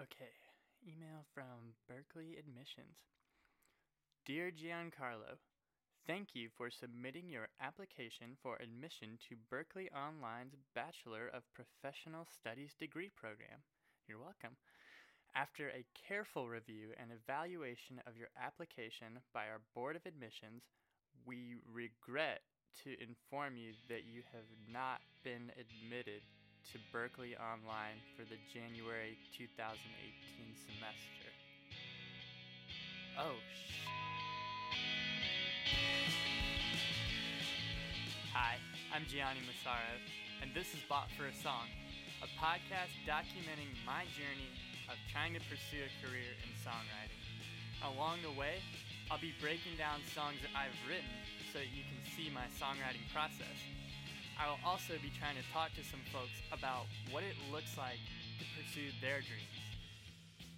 Okay, email from Berklee Admissions. Dear Giancarlo, thank you for submitting your application for admission to Berklee Online's Bachelor of Professional Studies degree program. You're welcome. After a careful review and evaluation of your application by our Board of Admissions, we regret to inform you that you have not been admitted to Berklee Online for the January 2018 semester. Oh, sh. Hi, I'm Gianni Massaro, and this is Bought for a Song, a podcast documenting my journey of trying to pursue a career in songwriting. Along the way, I'll be breaking down songs that I've written so that you can see my songwriting process. I will also be trying to talk to some folks about what it looks like to pursue their dreams.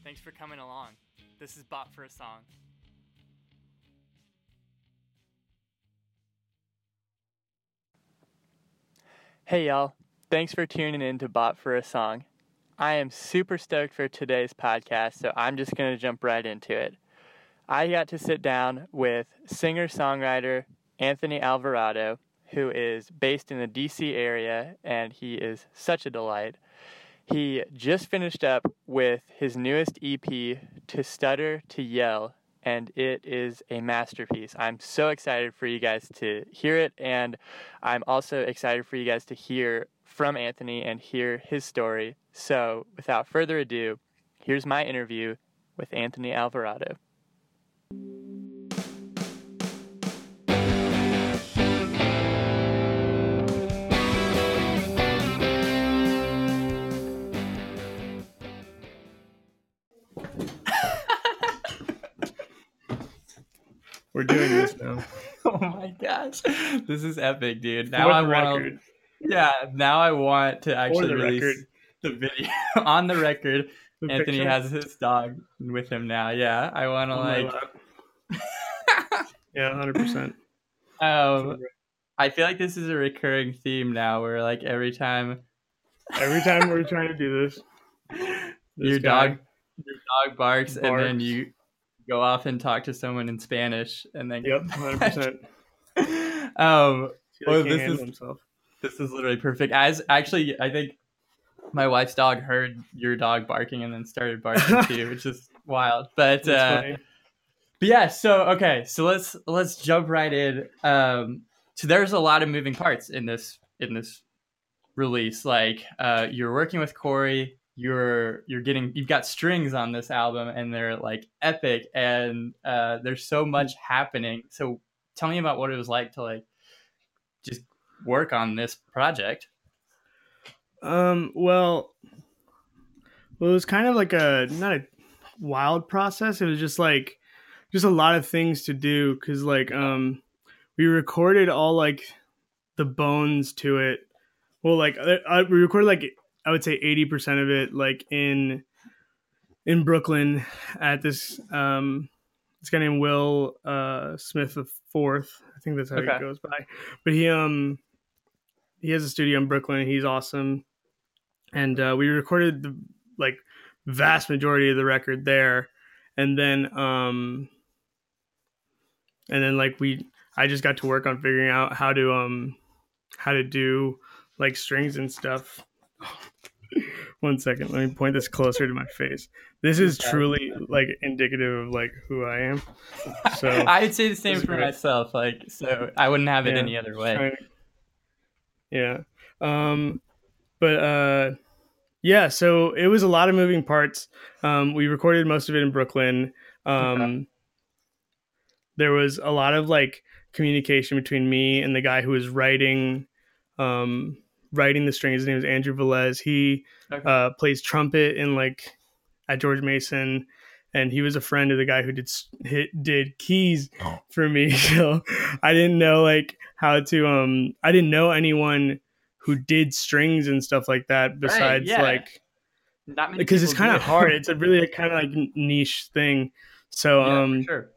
Thanks for coming along. This is Bought for a Song. Hey y'all, thanks for tuning in to Bought for a Song. I am super stoked for today's podcast, so I'm just going to jump right into it. I got to sit down with singer songwriter Anthony Alvarado, who is based in the DC area, and he is such a delight. He just finished up with his newest EP, To Stutter to Yell, and it is a masterpiece. I'm so excited for you guys to hear it, and I'm also excited for you guys to hear from Anthony and hear his story. So, without further ado, here's my interview with Anthony Alvarado. We're doing this now. oh my gosh, this is epic, dude! Now I want, yeah, now I want to actually the release record. the video on the record. The Anthony picture? has his dog with him now. Yeah, I want to like. yeah, hundred percent. um, I feel like this is a recurring theme now, where like every time Every time we're trying to do this, this your guy- dog your dog barks, and then you go off and talk to someone in Spanish, and then Yep, hundred percent. um, Well, this is- himself. This is literally perfect. As actually, I think my wife's dog heard your dog barking and then started barking too, which is wild. But uh, but yeah. So okay, so let's let's jump right in. Um, so there's a lot of moving parts in this in this release. Like uh, you're working with Corey. You're you're getting you've got strings on this album and they're like epic and uh, there's so much happening. So tell me about what it was like to like just work on this project. Um. Well, well, it was kind of like a not a wild process. It was just like just a lot of things to do because like um we recorded all like the bones to it. Well, like uh, uh, we recorded like I would say eighty percent of it like in in Brooklyn at this um this guy named Will uh Smith the fourth. I think that's how Okay. he goes by. But he um he has a studio in Brooklyn. He's awesome, and uh, we recorded the like vast majority of the record there, and then um and then like we I just got to work on figuring out how to um how to do like strings and stuff. One second, let me point this closer to my face. This is truly like indicative of like who I am. So I'd say the same for great. myself. Like, so I wouldn't have it Yeah. any other way. To- Yeah. Um but uh yeah, so it was a lot of moving parts. Um we recorded most of it in Brooklyn. Um Okay. there was a lot of like communication between me and the guy who was writing um writing the strings. His name is Andrew Velez. He Okay. uh plays trumpet in like at George Mason and he was a friend of the guy who did hit, did keys for me so I didn't know like how to um I didn't know anyone who did strings and stuff like that besides yeah. like Not many because it's kind of hard it's a really kind of like niche thing so Yeah, um sure.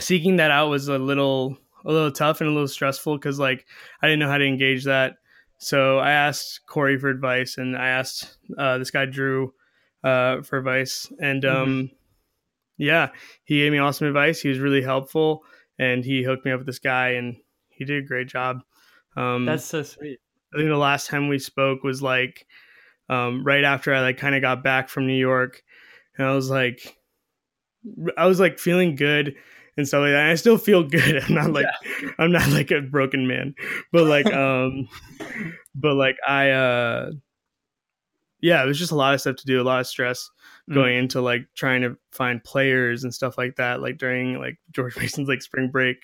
seeking that out was a little a little tough and a little stressful because like I didn't know how to engage that. So I asked Corey for advice and I asked uh, this guy Drew uh, for advice, and mm-hmm. um, mm-hmm. yeah, he gave me awesome advice. He was really helpful, and he hooked me up with this guy, and he did a great job. Um, That's so sweet. I think the last time we spoke was like um, right after I like kind of got back from New York, and I was like, I was like feeling good and stuff like that. I still feel good. I'm not like yeah. I'm not like a broken man, but like um, but like I uh, yeah, it was just a lot of stuff to do, a lot of stress going mm. into like trying to find players and stuff like that. Like during like George Mason's like spring break,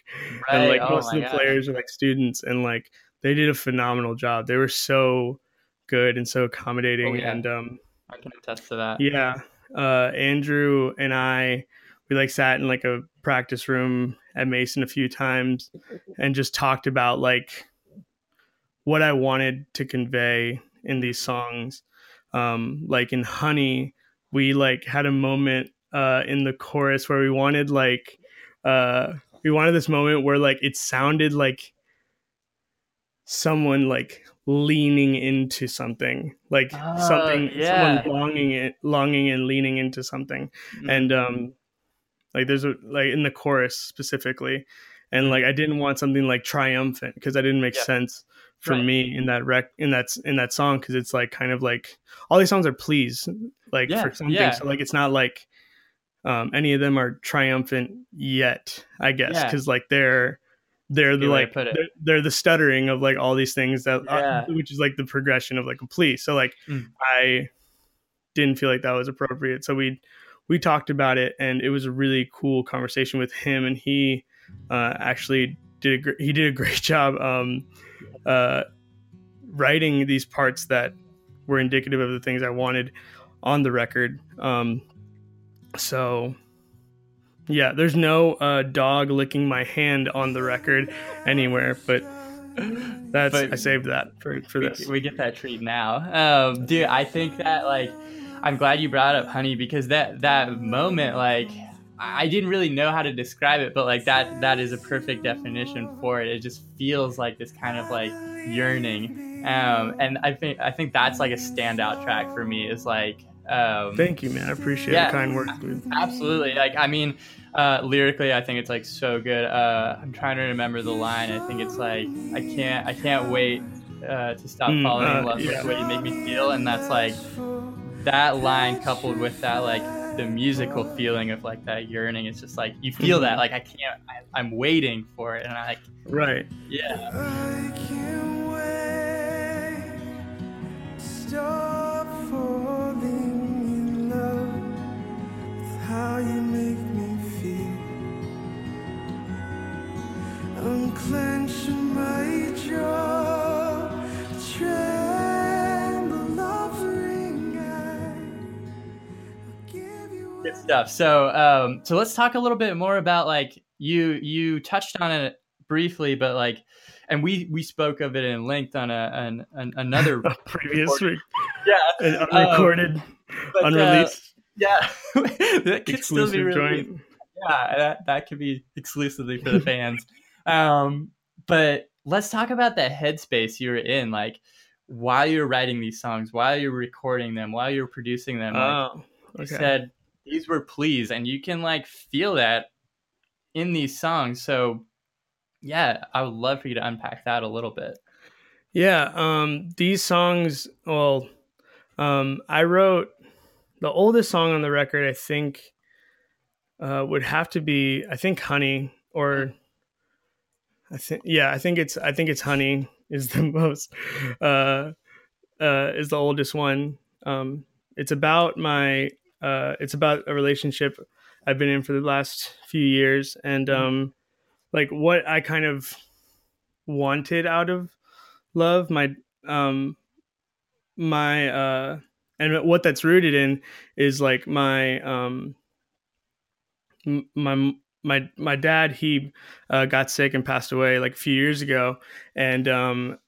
right. and like oh most of the God. players are like students, and like they did a phenomenal job. They were so good and so accommodating, oh, yeah. and um, I can attest to that. Yeah, uh, Andrew and I, we like sat in like a practice room at Mason a few times and just talked about like what I wanted to convey in these songs. Um, like in Honey, we like had a moment uh, in the chorus where we wanted like uh, we wanted this moment where like it sounded like someone like leaning into something like uh, something yeah. someone longing it longing and leaning into something mm-hmm. and um like there's a like in the chorus specifically and like i didn't want something like triumphant because that didn't make yeah. sense for right. me in that rec in that in that song because it's like kind of like all these songs are please like yeah. for something so like it's not like um any of them are triumphant yet i guess because like they're they're the like they're, they're, the stuttering of like all these things that yeah. which is like the progression of like a plea so like mm. i didn't feel like that was appropriate so we we talked about it and it was a really cool conversation with him and he uh, actually did a, he did a great job um, uh, writing these parts that were indicative of the things i wanted on the record um, so yeah, there's no uh, dog licking my hand on the record anywhere, but that's but I saved that for for we, this. We get that treat now, um, dude. I think that like I'm glad you brought up Honey because that that moment like I didn't really know how to describe it, but like that that is a perfect definition for it. It just feels like this kind of like yearning, um, and I think I think that's like a standout track for me. Is like um, Thank you, man. I appreciate yeah, the kind words. Dude. Absolutely. Like, I mean, uh, lyrically, I think it's like so good. Uh, I'm trying to remember the line. I think it's like, I can't, I can't wait uh, to stop mm, falling in uh, love yeah. with the way you make me feel. And that's like that line coupled with that, like the musical feeling of like that yearning. It's just like you feel that. Like I can't. I, am waiting for it, and I like. Right. Yeah. i can't wait stop falling love it's how you make me feel. Unclenching my jaw, Good stuff. So, um, so let's talk a little bit more about like you. You touched on it briefly, but like, and we we spoke of it in length on a an, an another previous week. Yeah, an unrecorded, um, but, uh, unreleased. Uh, yeah, that could Exclusive still be really. Joint. Yeah, that that could be exclusively for the fans. um, but let's talk about that headspace you were in, like while you're writing these songs, while you're recording them, while you're producing them. Like, oh, okay. You said these were pleas, and you can like feel that in these songs. So, yeah, I would love for you to unpack that a little bit. Yeah, um, these songs. Well, um, I wrote the oldest song on the record, I think, uh, would have to be I think "Honey" or I think yeah, I think it's I think it's "Honey" is the most uh, uh, is the oldest one. Um, it's about my uh, it's about a relationship I've been in for the last few years, and mm-hmm. um, like what I kind of wanted out of love. My um, my uh and what that's rooted in is like my um my my my dad he uh, got sick and passed away like a few years ago and um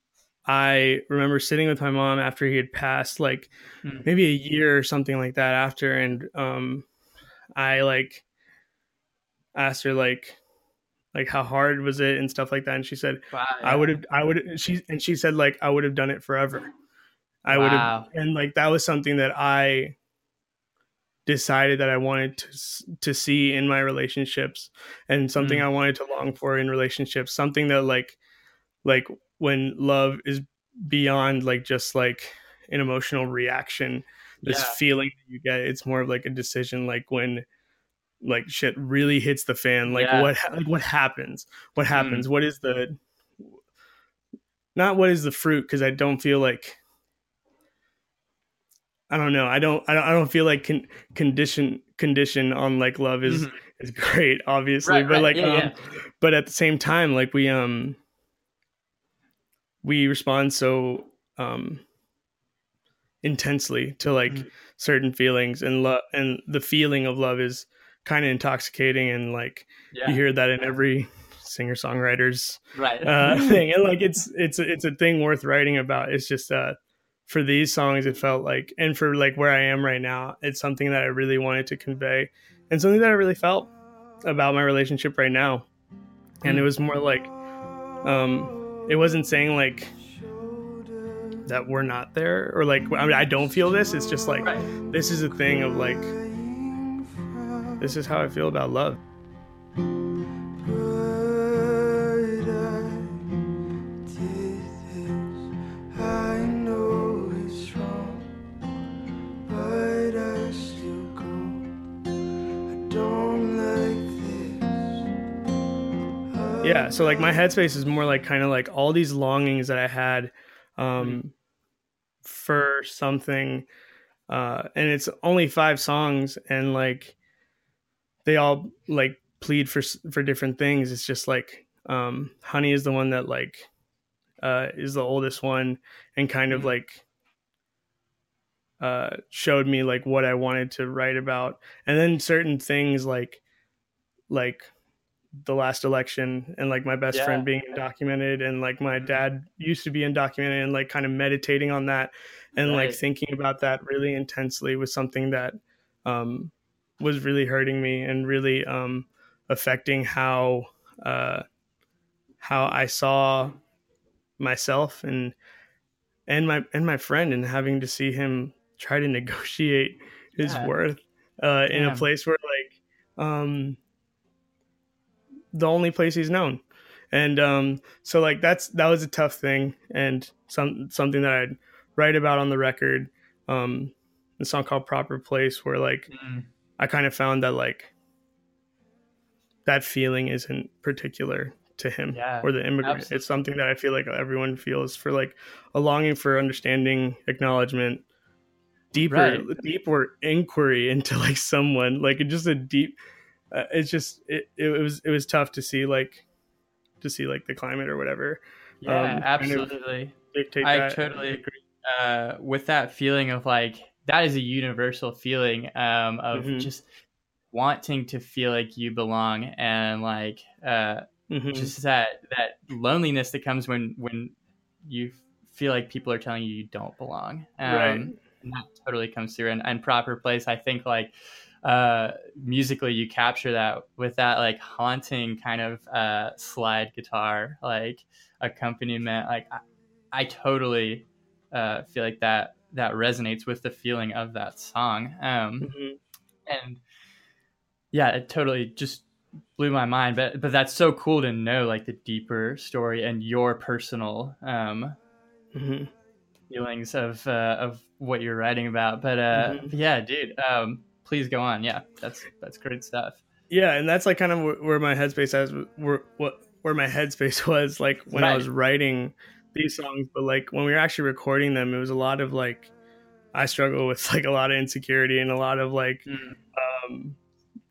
I remember sitting with my mom after he had passed like hmm. maybe a year or something like that after and um I like asked her like like how hard was it and stuff like that and she said wow, yeah. I would have I would she and she said like I would have done it forever I would have, and like that was something that I decided that I wanted to to see in my relationships and something mm. I wanted to long for in relationships something that like like when love is beyond like just like an emotional reaction this yeah. feeling that you get it's more of like a decision like when like shit really hits the fan like yeah. what like what happens what happens mm. what is the not what is the fruit because i don't feel like i don't know i don't i don't, I don't feel like con- condition condition on like love is mm-hmm. is great obviously right, but right. like yeah, um but at the same time like we um we respond so um intensely to like mm-hmm. certain feelings and love and the feeling of love is kind of intoxicating and like yeah. you hear that in every singer songwriter's right uh, thing and like it's it's it's a thing worth writing about it's just uh for these songs it felt like and for like where i am right now it's something that i really wanted to convey and something that i really felt about my relationship right now and it was more like um it wasn't saying like that we're not there or like I, mean, I don't feel this it's just like right. this is a thing of like this is how I feel about love. Yeah so like my headspace is more like kind of like all these longings that i had um mm-hmm. for something uh and it's only five songs and like they all like plead for for different things. It's just like um, Honey is the one that like uh, is the oldest one and kind of mm-hmm. like uh, showed me like what I wanted to write about, and then certain things like like the last election and like my best yeah. friend being undocumented and like my mm-hmm. dad used to be undocumented and like kind of meditating on that and right. like thinking about that really intensely was something that um was really hurting me and really um, affecting how uh, how I saw myself and and my and my friend and having to see him try to negotiate his yeah. worth uh, in a place where like um, the only place he's known and um, so like that's that was a tough thing and some something that I'd write about on the record um, a song called proper place where like mm I kind of found that like that feeling isn't particular to him yeah, or the immigrant. Absolutely. It's something that I feel like everyone feels for like a longing for understanding, acknowledgement, deeper, right. deeper inquiry into like someone, like just a deep. Uh, it's just it, it was it was tough to see like to see like the climate or whatever. Yeah, um, absolutely. I that. totally agree uh, with that feeling of like that is a universal feeling um, of mm-hmm. just wanting to feel like you belong and like uh, mm-hmm. just that that loneliness that comes when when you feel like people are telling you you don't belong. Um, right. And that totally comes through. And, and proper place, I think like uh, musically you capture that with that like haunting kind of uh, slide guitar like accompaniment. Like I, I totally uh, feel like that that resonates with the feeling of that song. Um, mm-hmm. And yeah, it totally just blew my mind. But but that's so cool to know like the deeper story and your personal um, mm-hmm. feelings of uh, of what you're writing about. But uh, mm-hmm. yeah, dude, um, please go on. Yeah, that's that's great stuff. Yeah, and that's like kind of where my headspace has where what where my headspace was like when right. I was writing these songs, but like when we were actually recording them, it was a lot of like I struggle with like a lot of insecurity and a lot of like mm. um,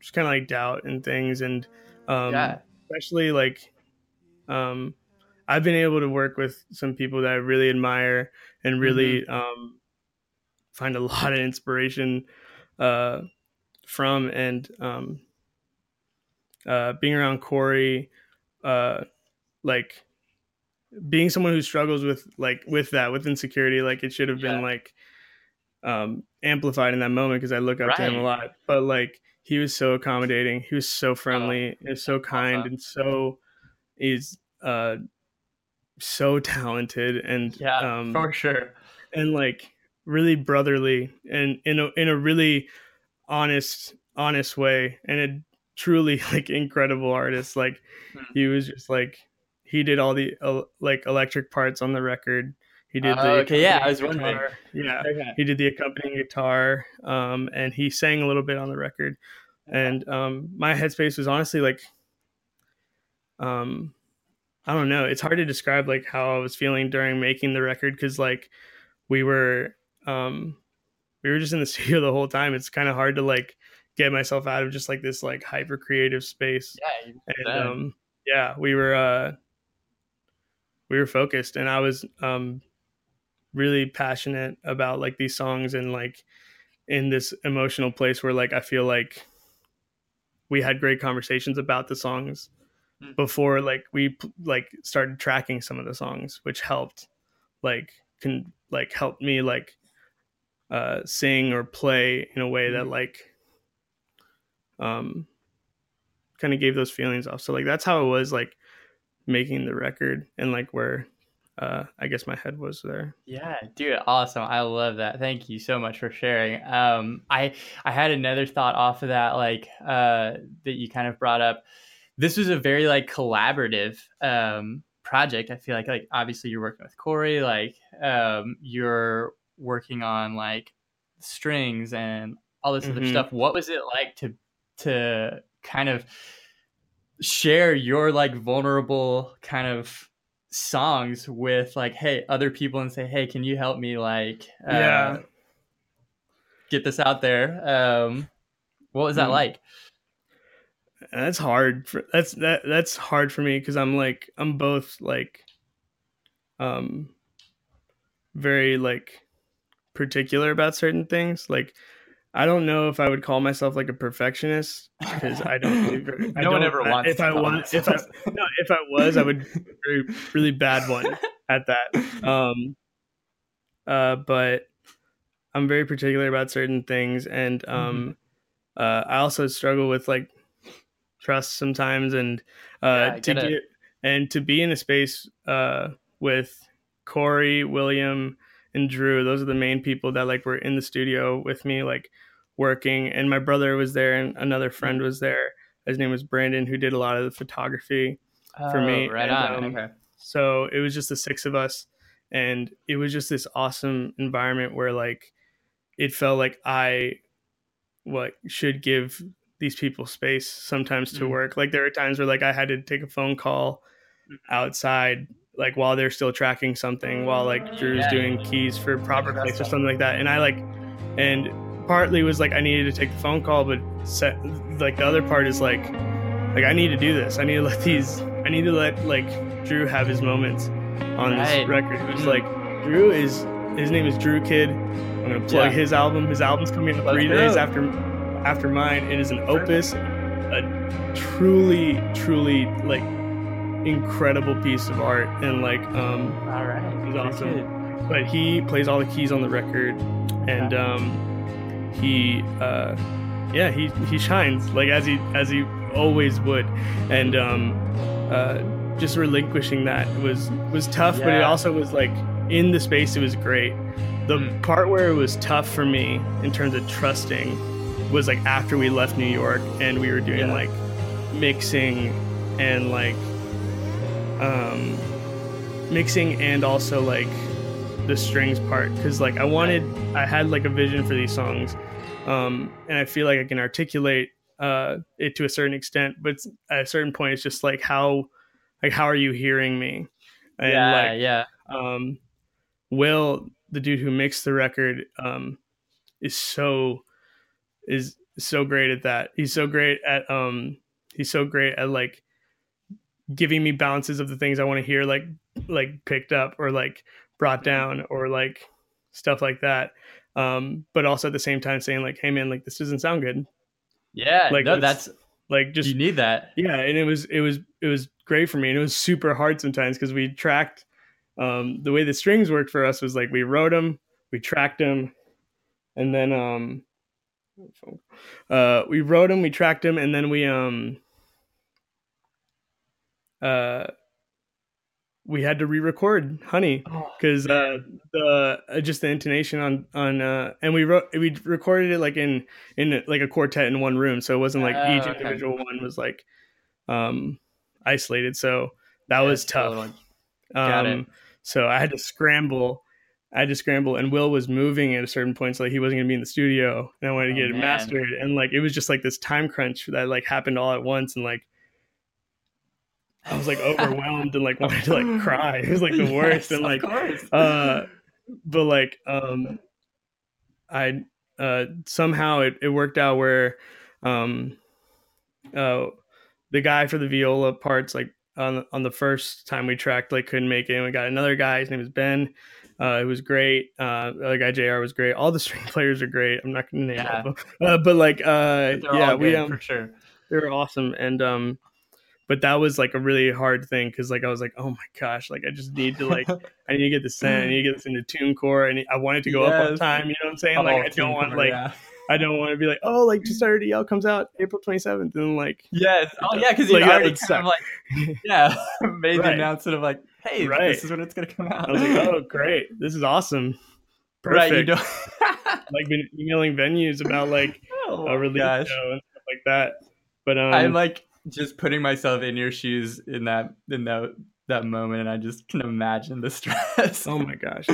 just kind of like doubt and things, and um, yeah. especially like um, I've been able to work with some people that I really admire and really mm-hmm. um, find a lot of inspiration uh, from, and um, uh, being around Corey, uh, like being someone who struggles with like with that with insecurity like it should have yeah. been like um amplified in that moment because i look up right. to him a lot but like he was so accommodating he was so friendly oh, and so kind awesome. and so he's uh so talented and yeah um, for sure and like really brotherly and in a in a really honest honest way and a truly like incredible artist like Hmm. he was just like he did all the uh, like electric parts on the record he did Oh, the okay, yeah, I accompanying was wondering. guitar. yeah Okay. he did the accompanying guitar um and he sang a little bit on the record and um my headspace was honestly like um i don't know it's hard to describe like how i was feeling during making the record because like we were um we were just in the studio the whole time it's kind of hard to like get myself out of just like this like hyper creative space Yeah. and um yeah we were uh we were focused and i was um really passionate about like these songs and like in this emotional place where like i feel like we had great conversations about the songs Hmm. before like we like started tracking some of the songs which helped like can like help me like uh sing or play in a way that Mhm. like um kind of gave those feelings off so like that's how it was like making the record and like where uh i guess my head was there Yeah, dude, awesome. I love that. Thank you so much for sharing. Um, I I had another thought off of that, like uh, that you kind of brought up. This was a very like collaborative um, project. I feel like like obviously you're working with Corey, like um, you're working on like strings and all this other Mhm. stuff. What was it like to to kind of share your like vulnerable kind of songs with like hey other people and say hey can you help me like uh, Yeah. get this out there um what was that Mm. like that's hard for that's that that's hard for me because i'm like i'm both like um very like particular about certain things like i don't know if i would call myself like a perfectionist because i don't do very, I no one don't- ever wants if to i was if i no if i was i would be a very really bad one at that. Um uh but i'm very particular about certain things and um uh i also struggle with like trust sometimes and uh Yeah, to get and to be in a space uh with corey william and drew those are the main people that like were in the studio with me like working. And my brother was there and another friend was there. His name was brandon who did a lot of the photography for me, Oh, right and, on. um, okay. so it was just the six of us, and it was just this awesome environment where like it felt like I what should give these people space sometimes to Mhm. work. Like there were times where like I had to take a phone call outside like while they're still tracking something while like Drew's Yeah. doing keys for proper place or something like that. And I like and partly was like I needed to take the phone call, but set, like the other part is like like I need to do this. I need to let these. I need to let like Drew have his moments on Right. this record. It was Mhm. like Drew is his name is Drew Kid. I'm gonna plug Yeah. his album. His album's coming out three go. days after after mine. It is an opus, a truly truly like incredible piece of art and like um all right He's awesome. good. but he plays all the keys on the record and um he uh yeah he he shines like as he as he always would and um uh just relinquishing that was was tough but it also was like in the space it was great the Mm. part where it was tough for me in terms of trusting was like after we left new york and we were doing Yeah. like mixing and like um mixing and also like the strings part. Because like i wanted i had like a vision for these songs um and i feel like i can articulate uh it to a certain extent but at a certain point it's just like how like how are you hearing me? And yeah like yeah. um will the dude who mixed the record um is so is so great at that. He's so great at um he's so great at like giving me bounces of the things i want to hear like like picked up or like brought down or like stuff like that. Um but also at the same time saying like hey man like this doesn't sound good. Yeah like, no that's like just you need that. Yeah and it was it was it was great for me and it was super hard sometimes because we tracked um the way the strings worked for us was like we wrote them we tracked them and then um uh we wrote them we tracked them and then we um uh we had to re-record honey because oh, uh the uh, just the intonation on on uh and we wrote we recorded it like in in like a quartet in one room so it wasn't like each okay. individual one was like um isolated so that yeah, was tough totally. um so i had to scramble I had to scramble, and Will was moving at a certain point, so like he wasn't gonna be in the studio, and I wanted to oh, get man. it mastered, and like it was just like this time crunch that like happened all at once, and like I was like overwhelmed and like wanted to like cry. It was like the worst, yes, and like uh, but like um, I uh somehow it it worked out where um uh the guy for the viola parts like on on the first time we tracked like couldn't make it and we got another guy his name is ben uh, it was great. Uh, the other guy Jr. was great. All the string players are great. I'm not to name yeah. them, uh, but like, uh, yeah, we um, for sure. They were awesome, and um, but that was like a really hard thing because like I was like, oh my gosh, like I just need to like I need to get this in. I need to get this into TuneCore, and I want it to go yes. up on time. You know what I'm saying? Oh, like I don't want like. Yeah. I don't want to be like, oh, like just Yell comes out April 27th, and like, yes, oh yeah, because you like, already kind of like, yeah, made right. the announcement of like, hey, right. this is when it's gonna come out. I was like, oh, great, this is awesome. Perfect. Right, you don't like been emailing venues about like oh, a release gosh. show and stuff like that. But um, I'm like just putting myself in your shoes in that in that that moment, and I just can imagine the stress. oh my gosh!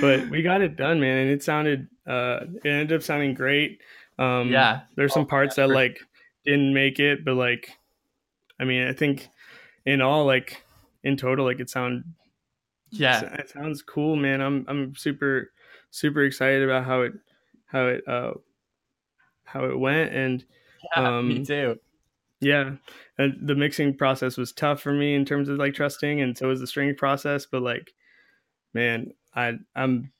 but we got it done, man, and it sounded uh, it ended up sounding great. Um, yeah, there's some oh, parts that like didn't make it, but like, I mean, I think in all, like in total, like it sound yeah, it sounds cool, man. I'm I'm super super excited about how it how it uh how it went, and yeah, um, me too. Yeah, and the mixing process was tough for me in terms of like trusting, and so was the string process. But like, man, I I'm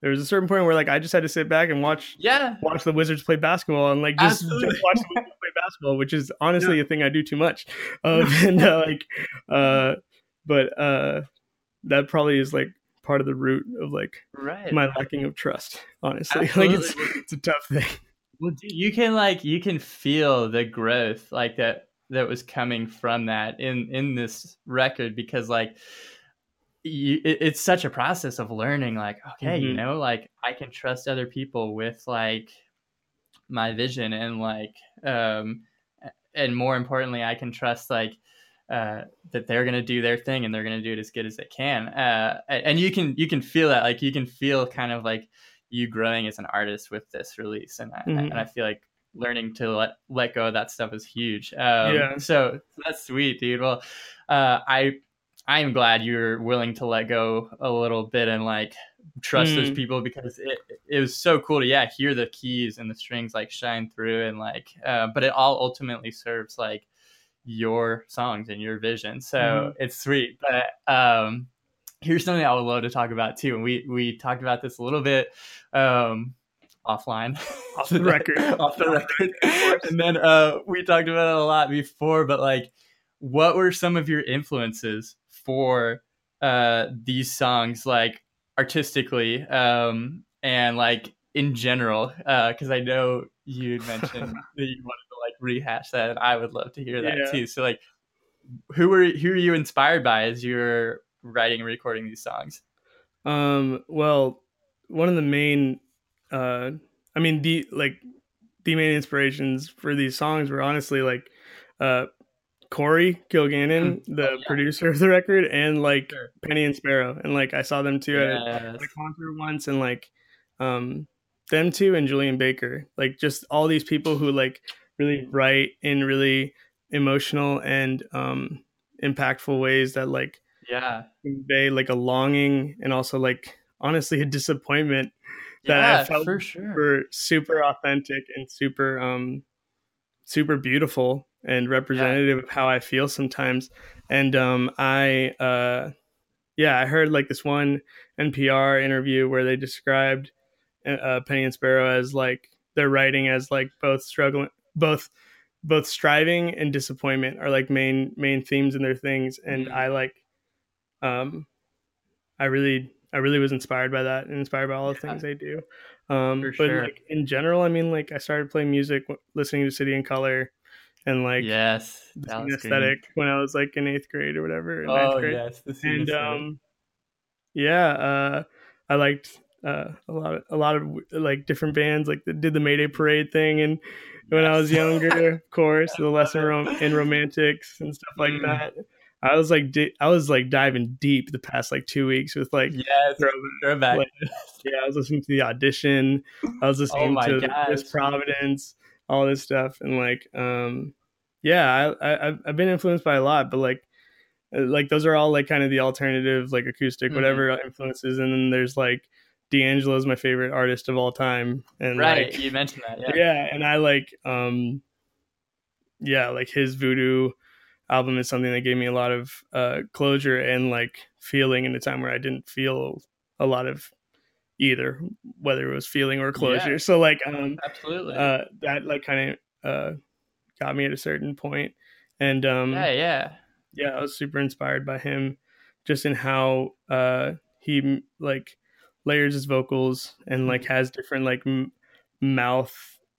there was a certain point where like I just had to sit back and watch yeah watch the Wizards play basketball and like just, just watch the Wizards play basketball, which is honestly yeah. a thing I do too much. Um, and uh, like uh, but uh, that probably is like part of the root of like right. my lacking of trust. Honestly, Absolutely. like it's it's a tough thing. Well, you can like you can feel the growth like that that was coming from that in in this record because like you, it, it's such a process of learning like okay mm-hmm. you know like i can trust other people with like my vision and like um and more importantly i can trust like uh that they're gonna do their thing and they're gonna do it as good as they can uh and you can you can feel that like you can feel kind of like you growing as an artist with this release and I, mm-hmm. and I feel like learning to let let go of that stuff is huge um yeah. so that's sweet dude well uh i I'm glad you're willing to let go a little bit and like trust mm. those people because it it was so cool to yeah hear the keys and the strings like shine through and like uh, but it all ultimately serves like your songs and your vision so mm. it's sweet but um here's something I would love to talk about too and we we talked about this a little bit um offline off the record off the record and then uh we talked about it a lot before but like what were some of your influences for uh, these songs, like artistically um, and like in general? Because uh, I know you mentioned that you wanted to like rehash that, and I would love to hear that yeah. too. So, like, who were who are you inspired by as you're writing and recording these songs? Um, well, one of the main, uh, I mean, the like the main inspirations for these songs were honestly like uh Corey Kilgannon, hmm. the oh, yeah. producer of the record, and like sure. Penny and Sparrow, and like I saw them too yes. at a, a concert once, and like um them two and Julien Baker, like just all these people who like really write in really emotional and um impactful ways that like yeah convey like a longing and also like honestly a disappointment that yeah, I felt for sure. super super authentic and super um super beautiful and representative yeah. of how I feel sometimes. And um, I, uh, yeah, I heard like this one NPR interview where they described uh, Penny and Sparrow as like their writing as like both struggling, both both striving and disappointment are like main main themes in their things. And mm-hmm. I like, um, I really I really was inspired by that and inspired by all the yeah. things they do. Um, but sure. like in general, I mean, like I started playing music, listening to City and Colour, and like yes, the aesthetic when I was like in eighth grade or whatever. Oh grade. yes, the and um, yeah, uh, I liked uh, a lot of a lot of like different bands like did the Mayday Parade thing and when I was younger, of course, the lesson rom- in romantics and stuff like mm. that. I was like, di- I was like diving deep the past like two weeks with like, yes, throwback. Like, yeah, I was listening to the audition. I was listening oh to gosh. Miss Providence, all this stuff, and like, um, yeah, I, I I've been influenced by a lot, but like, uh, like those are all like kind of the alternative, like acoustic, mm-hmm. whatever influences, and then there's like D'Angelo is my favorite artist of all time, and right, like, you mentioned that, yeah, yeah, and I like, um, yeah, like his Voodoo album is something that gave me a lot of uh, closure and like feeling in a time where I didn't feel a lot of either, whether it was feeling or closure. Yeah, so like, um, absolutely, uh, that like kind of uh, got me at a certain point, and um, yeah, yeah, yeah, I was super inspired by him, just in how uh, he like layers his vocals and like mm-hmm. has different like m- mouth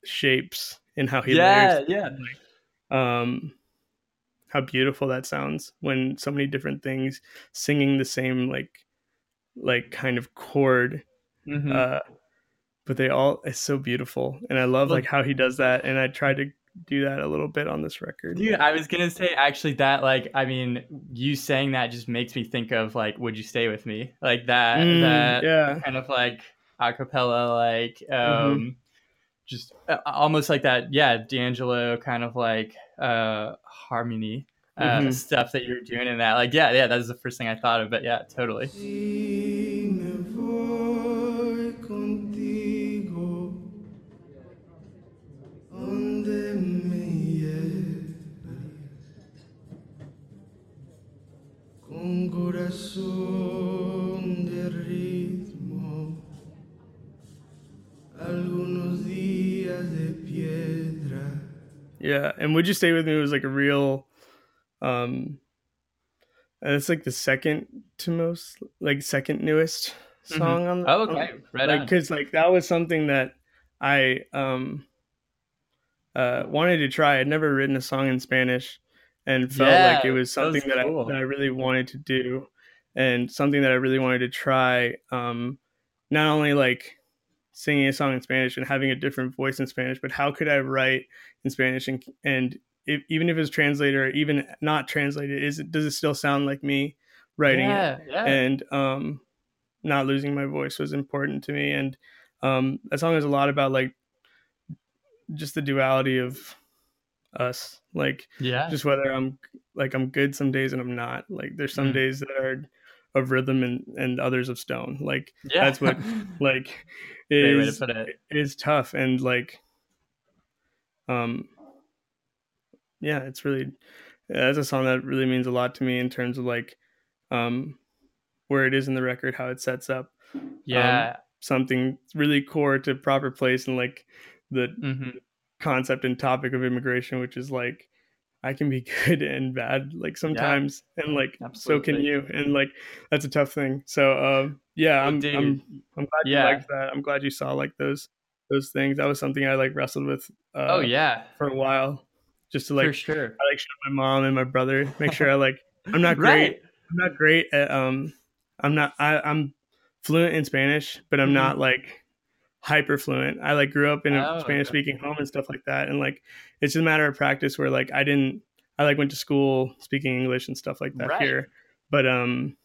shapes in how he yeah, layers. Yeah, yeah. Um, how beautiful that sounds when so many different things singing the same like like kind of chord mm-hmm. uh but they all it's so beautiful and i love like how he does that and i tried to do that a little bit on this record dude i was gonna say actually that like i mean you saying that just makes me think of like would you stay with me like that mm, that yeah kind of like acapella like um mm-hmm. just uh, almost like that yeah d'angelo kind of like uh harmony uh, mm-hmm. stuff that you're doing in that. Like, yeah, yeah, that was the first thing I thought of. But yeah, totally. Yeah, and Would You Stay With Me It was like a real um and it's like the second to most like second newest mm-hmm. song mm-hmm. on the Oh okay. On, right like cuz like that was something that I um uh wanted to try. I'd never written a song in Spanish and felt yeah, like it was something that, was cool. I that I really wanted to do and something that I really wanted to try um not only like singing a song in Spanish and having a different voice in Spanish, but how could I write in Spanish and and if, even if it's translated or even not translated, is it does it still sound like me writing yeah, it? Yeah. And um, not losing my voice was important to me, and um, that song is a lot about like just the duality of us, like yeah, just whether I'm like I'm good some days and I'm not. Like there's some mm. days that are of rhythm and and others of stone. Like yeah. that's what like is is tough and like um yeah it's really that's a song that really means a lot to me in terms of like um where it is in the record how it sets up yeah um, something really core to proper place and like the mm-hmm. concept and topic of immigration which is like I can be good and bad like sometimes yeah, and like absolutely. so can you and like that's a tough thing so um yeah I'm, I'm I'm glad yeah. you liked that I'm glad you saw like those those things that was something I like wrestled with uh, oh yeah for a while just to like for sure I like show my mom and my brother make sure I like I'm not great right. I'm not great at um I'm not I, I'm fluent in Spanish but I'm mm-hmm. not like hyper fluent. I like grew up in a oh, Spanish speaking okay. home and stuff like that. And like it's just a matter of practice where like I didn't I like went to school speaking English and stuff like that right. here. But um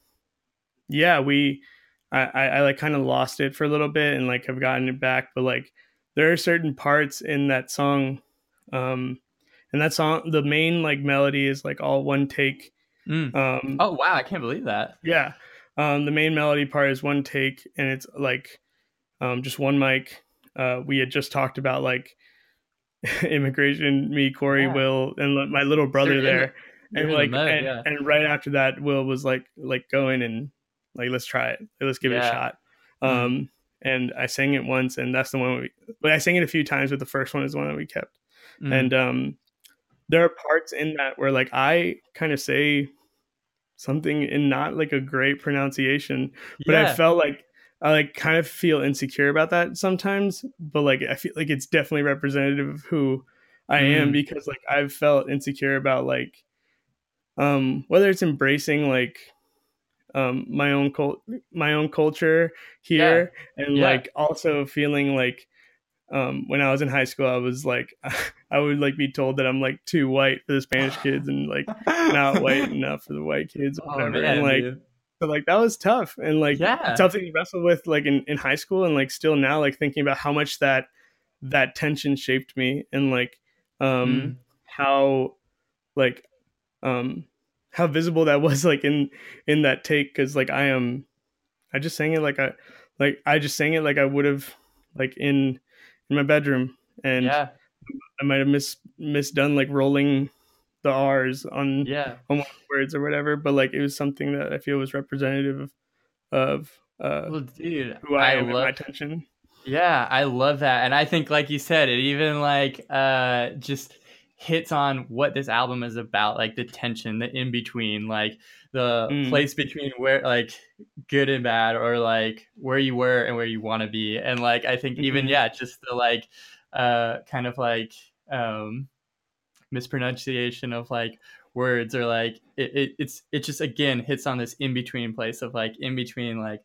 yeah, we I, I, I like kind of lost it for a little bit and like have gotten it back. But like there are certain parts in that song, um and that song the main like melody is like all one take. Mm. Um Oh wow, I can't believe that. Yeah. Um the main melody part is one take and it's like um, just one mic. Uh, we had just talked about like immigration, me, Corey, yeah. Will, and my little brother there, and like, mode, and, yeah. and, right after that, Will was like, like going and like, let's try it, let's give yeah. it a shot. Mm-hmm. Um, and I sang it once, and that's the one we. But I sang it a few times, but the first one is the one that we kept. Mm-hmm. And um, there are parts in that where like I kind of say something in not like a great pronunciation, but I felt like I like kind of feel insecure about that sometimes, but like I feel like it's definitely representative of who I mm. am because like I've felt insecure about like um whether it's embracing like um my own cult my own culture here yeah. and yeah. like also feeling like um when I was in high school I was like I would like be told that I'm like too white for the Spanish kids and like not white enough for the white kids or oh, whatever. Oh, man, and like dude. So like that was tough and like yeah. tough something to wrestle with like in, in high school and like still now like thinking about how much that that tension shaped me and like um mm. how like um how visible that was like in in that take because like I am I just sang it like I like I just sang it like I would have like in in my bedroom and yeah I might have mis misdone like rolling the R's on yeah on one words or whatever, but like it was something that I feel was representative of, uh well, dude, who I, I am love, my attention. Yeah, I love that, and I think like you said, it even like uh just hits on what this album is about, like the tension, the in between, like the mm. place between where like good and bad, or like where you were and where you want to be, and like I think even mm-hmm. yeah, just the like uh, kind of like um, mispronunciation of like words or like it, it it's it just again hits on this in between place of like in between like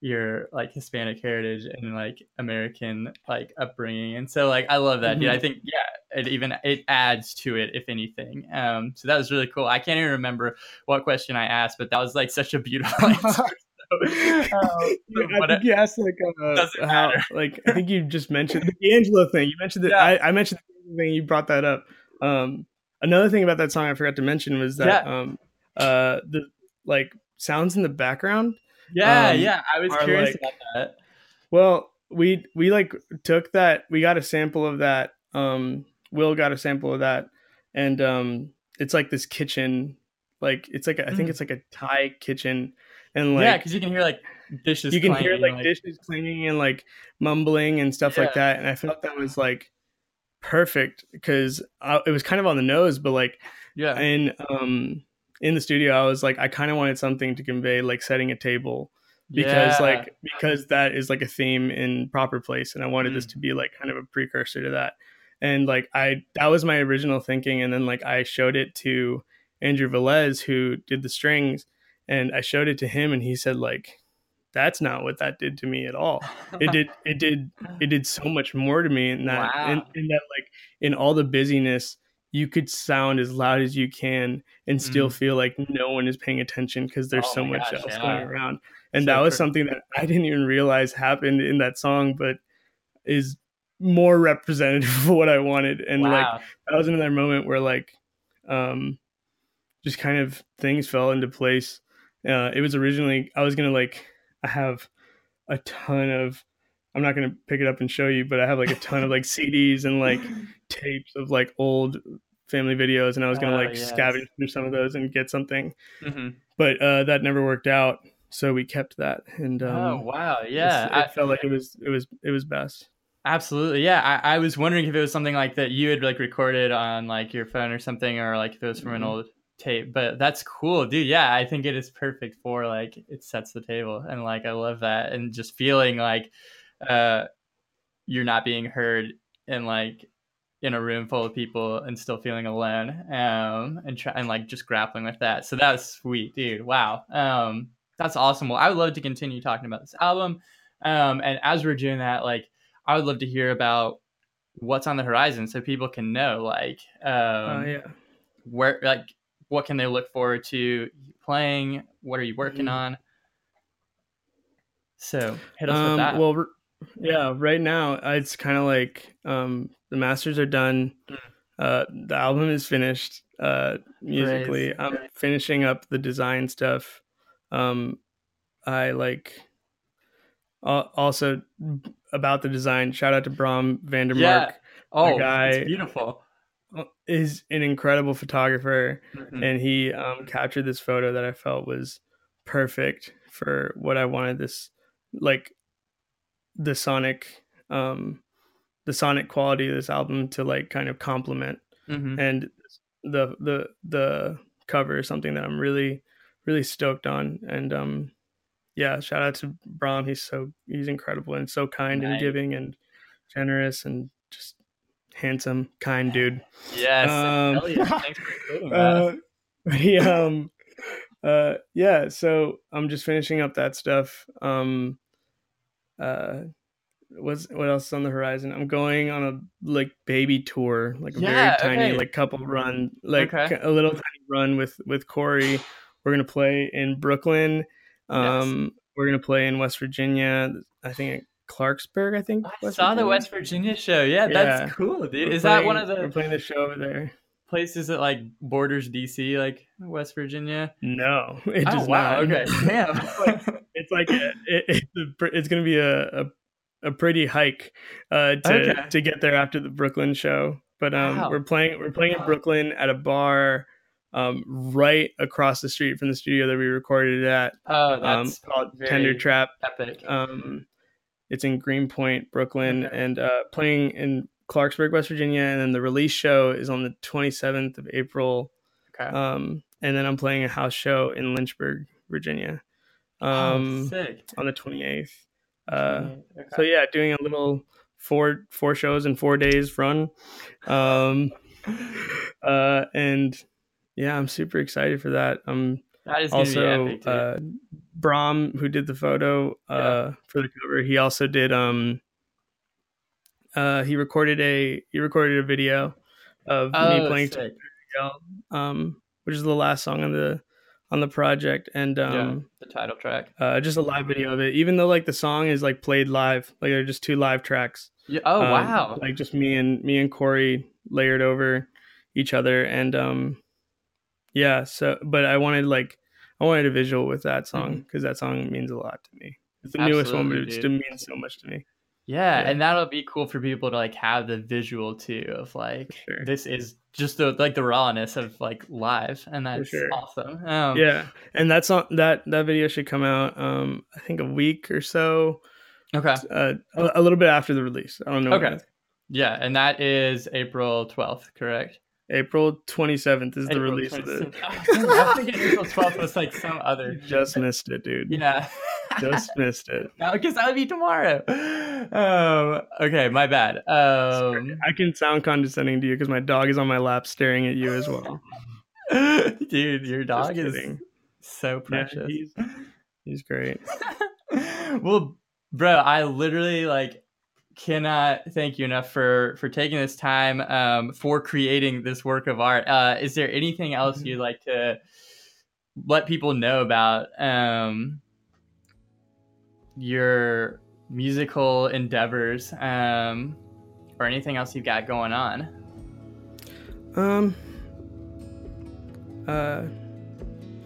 your like Hispanic heritage and like American like upbringing. And so like I love that. Mm-hmm. Yeah, I think yeah, it even it adds to it if anything. Um so that was really cool. I can't even remember what question I asked, but that was like such a beautiful answer. um, I think you asked like uh, how, like I think you just mentioned the D'Angelo thing. You mentioned that yeah. I, I, mentioned the thing. You brought that up. Um, another thing about that song I forgot to mention was that yeah. um, uh, the like sounds in the background. Yeah, um, yeah. I was curious like, about that. Well, we we like took that. We got a sample of that. Um, Will got a sample of that, and um, it's like this kitchen. Like it's like a, I think mm. it's like a Thai kitchen and like yeah, because you can hear like dishes. You can hear like, like, dishes clanging and like mumbling and stuff yeah. like that. And I felt that was like perfect because it was kind of on the nose, but like yeah. And um, in the studio, I was like, I kind of wanted something to convey like setting a table because yeah. like because that is like a theme in proper place, and I wanted mm. this to be like kind of a precursor to that. And like I, that was my original thinking, and then like I showed it to Andrew Velez, who did the strings and I showed it to him and he said like that's not what that did to me at all. It did it did it did so much more to me in that wow. in, in, that like in all the busyness you could sound as loud as you can and still mm. feel like no one is paying attention because there's oh so much gosh, else yeah. going around. And so that was something that I didn't even realize happened in that song, but is more representative of what I wanted. And wow. like that was another moment where like um just kind of things fell into place uh, it was originally I was gonna like I have a ton of I'm not gonna pick it up and show you, but I have like a ton of like CDs and like tapes of like old family videos, and I was gonna like yes. scavenge through some of those and get something, mm-hmm. but uh, that never worked out. So we kept that, and um, oh wow, yeah, it, I, felt like it was it was it was best. Absolutely, yeah. I, I was wondering if it was something like that you had like recorded on like your phone or something, or like if it was from mm-hmm. an old tape but that's cool dude. Yeah i think it is perfect for like it sets the table and like i love that and just feeling like uh you're not being heard and like in a room full of people and still feeling alone um and try and like just grappling with that. So that was sweet dude. Wow. Um that's awesome. Well i would love to continue talking about this album um and as we're doing that like i would love to hear about what's on the horizon so people can know like um uh, yeah. where like what can they look forward to playing? What are you working mm. on? So hit us um, with that. Well, yeah, right now it's kind of like um, the masters are done. Mm. Uh, the album is finished uh, musically. I'm finishing up the design stuff. Um, I like also about the design. Shout out to Brom Vandermark. Yeah. Oh, guy. beautiful is an incredible photographer mm-hmm. and he um, captured this photo that I felt was perfect for what I wanted this like the sonic um the sonic quality of this album to like kind of complement mm-hmm. and the the the cover is something that I'm really really stoked on and um yeah shout out to Bram he's so he's incredible and so kind nice. and giving and generous and handsome, kind dude. Yes. Um, Elliot, thanks for including that. Uh, he, um, uh, yeah. So I'm just finishing up that stuff. Um, uh, what's what else is on the horizon? I'm going on a like baby tour, like a Yeah, very tiny okay. like couple run, like Okay. a little tiny run with with Corey. We're gonna play in Brooklyn. Um, we're gonna play in West Virginia. I think Clarksburg. I think. I West saw the West Virginia show. Yeah, Yeah. that's cool, dude. We're Is that one playing- of We're the playing the show over there? places that like borders DC, like West Virginia? No, it oh does wow. not. Okay. Damn. it's like a, it, it's a, it's going to be a, a a pretty hike uh, to Okay. to get there after the Brooklyn show. But um, Wow. we're playing we're playing in Brooklyn at a bar um, right across the street from the studio that we recorded at, oh, um, that's called very Tender Trap. epic. Um, it's in Greenpoint, Brooklyn, and uh, playing in Clarksburg, West Virginia. And then the release show is on the 27th of April. okay. Um, and then I'm playing a house show in Lynchburg, Virginia, oh, um, sick. on the 28th. Uh, okay. so yeah, doing a little four four shows in four days run, um, uh, and yeah, I'm super excited for that. Um, that is also, epic, uh, Brahm, who did the photo uh, for the cover, he also did. Um, uh, he recorded a he recorded a video of me oh, playing sick. Um, which is the last song on the on the project, and yeah, um, the title track. uh, just a live video of it. Even though like the song is like played live, like they're just two live tracks. Yeah. Oh Um, wow. Like just me and me and Corey layered over each other, and um, yeah. So, but I wanted like I wanted a visual with that song Mhm. because that song means a lot to me. It's the newest one, but Absolutely, it still means so much to me. Yeah, Yeah. and that'll be cool for people to like have the visual too of like sure. this is just the like the rawness of like live, and that's sure. awesome. Um, yeah, and that's on that that video should come out. Um, I think a week or so. Okay. Uh, a, a little bit after the release. I don't know. Okay. when. Yeah, and that is April twelfth, correct? April twenty seventh is the April release of it. I was thinking April twelfth was like some other. Just missed it, dude. Yeah. Just missed it. No, because that would be tomorrow. Um, okay, my bad. Um, I can sound condescending to you because my dog is on my lap staring at you as well. dude, your dog is kidding. so Yeah, precious. he's, he's great. well, bro, I literally like cannot thank you enough for for taking this time um for creating this work of art. Uh is there anything else Mhm. you'd like to let people know about um your musical endeavors um or anything else you've got going on? Um, uh,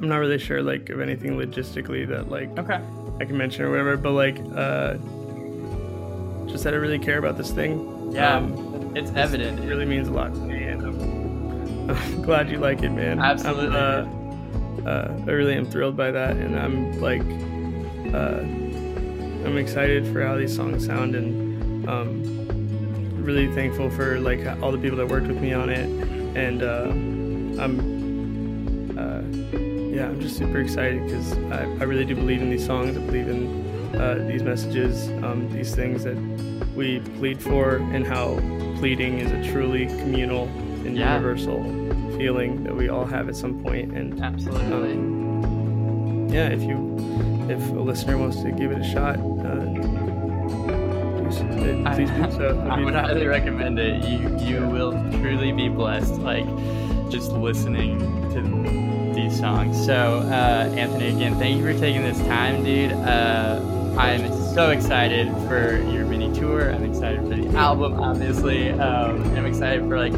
I'm not really sure like of anything logistically that like Okay. I can mention or whatever, but like uh, just that I really care about this thing. Yeah. Um, It's evident. it really means a lot to me, and I'm, I'm glad you like it, man. Absolutely. uh, uh, I really am thrilled by that, and I'm like, uh, I'm excited for how these songs sound, and um, really thankful for like all the people that worked with me on it, and uh, I'm, uh, yeah, I'm just super excited because I, I really do believe in these songs. I believe in uh, these messages, um, these things that we plead for, and how pleading is a truly communal and Yeah. universal feeling that we all have at some point. and Absolutely. um, yeah, if you if a listener wants to give it a shot, uh, please, uh, do so. I, would highly recommend it. You you will truly be blessed, like just listening to these songs. So, uh, Anthony, again, thank you for taking this time, dude. Uh, I'm so excited for your mini tour. I'm excited for the album, obviously. Um, I'm excited for like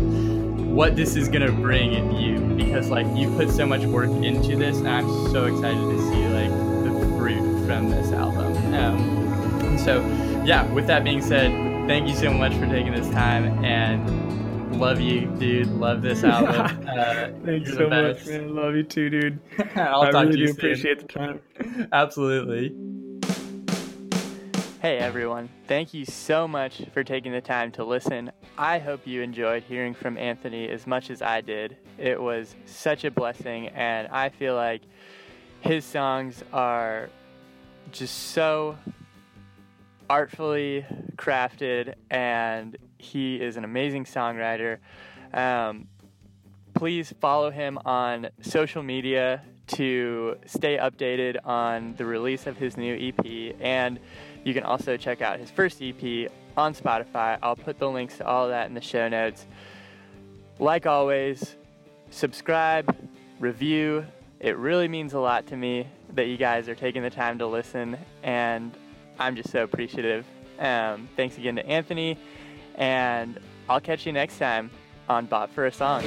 what this is gonna bring in you because like you put so much work into this, and I'm so excited to see like the fruit from this album. Um, so yeah, with that being said, thank you so much for taking this time and love you, dude. Love this album. Uh, Thanks so much, man. Love you too, dude. I'll I talk really to you do soon. appreciate the time. Absolutely. Hey everyone, thank you so much for taking the time to listen. I hope you enjoyed hearing from Anthony as much as I did. It was such a blessing, and I feel like his songs are just so artfully crafted and He is an amazing songwriter. Um, please follow him on social media to stay updated on the release of his new EP. And you can also check out his first EP on Spotify. I'll put the links to all that in the show notes. Like always, subscribe, review. It really means a lot to me that you guys are taking the time to listen, and I'm just so appreciative. Um, thanks again to Anthony, and I'll catch you next time on Bot for a Song.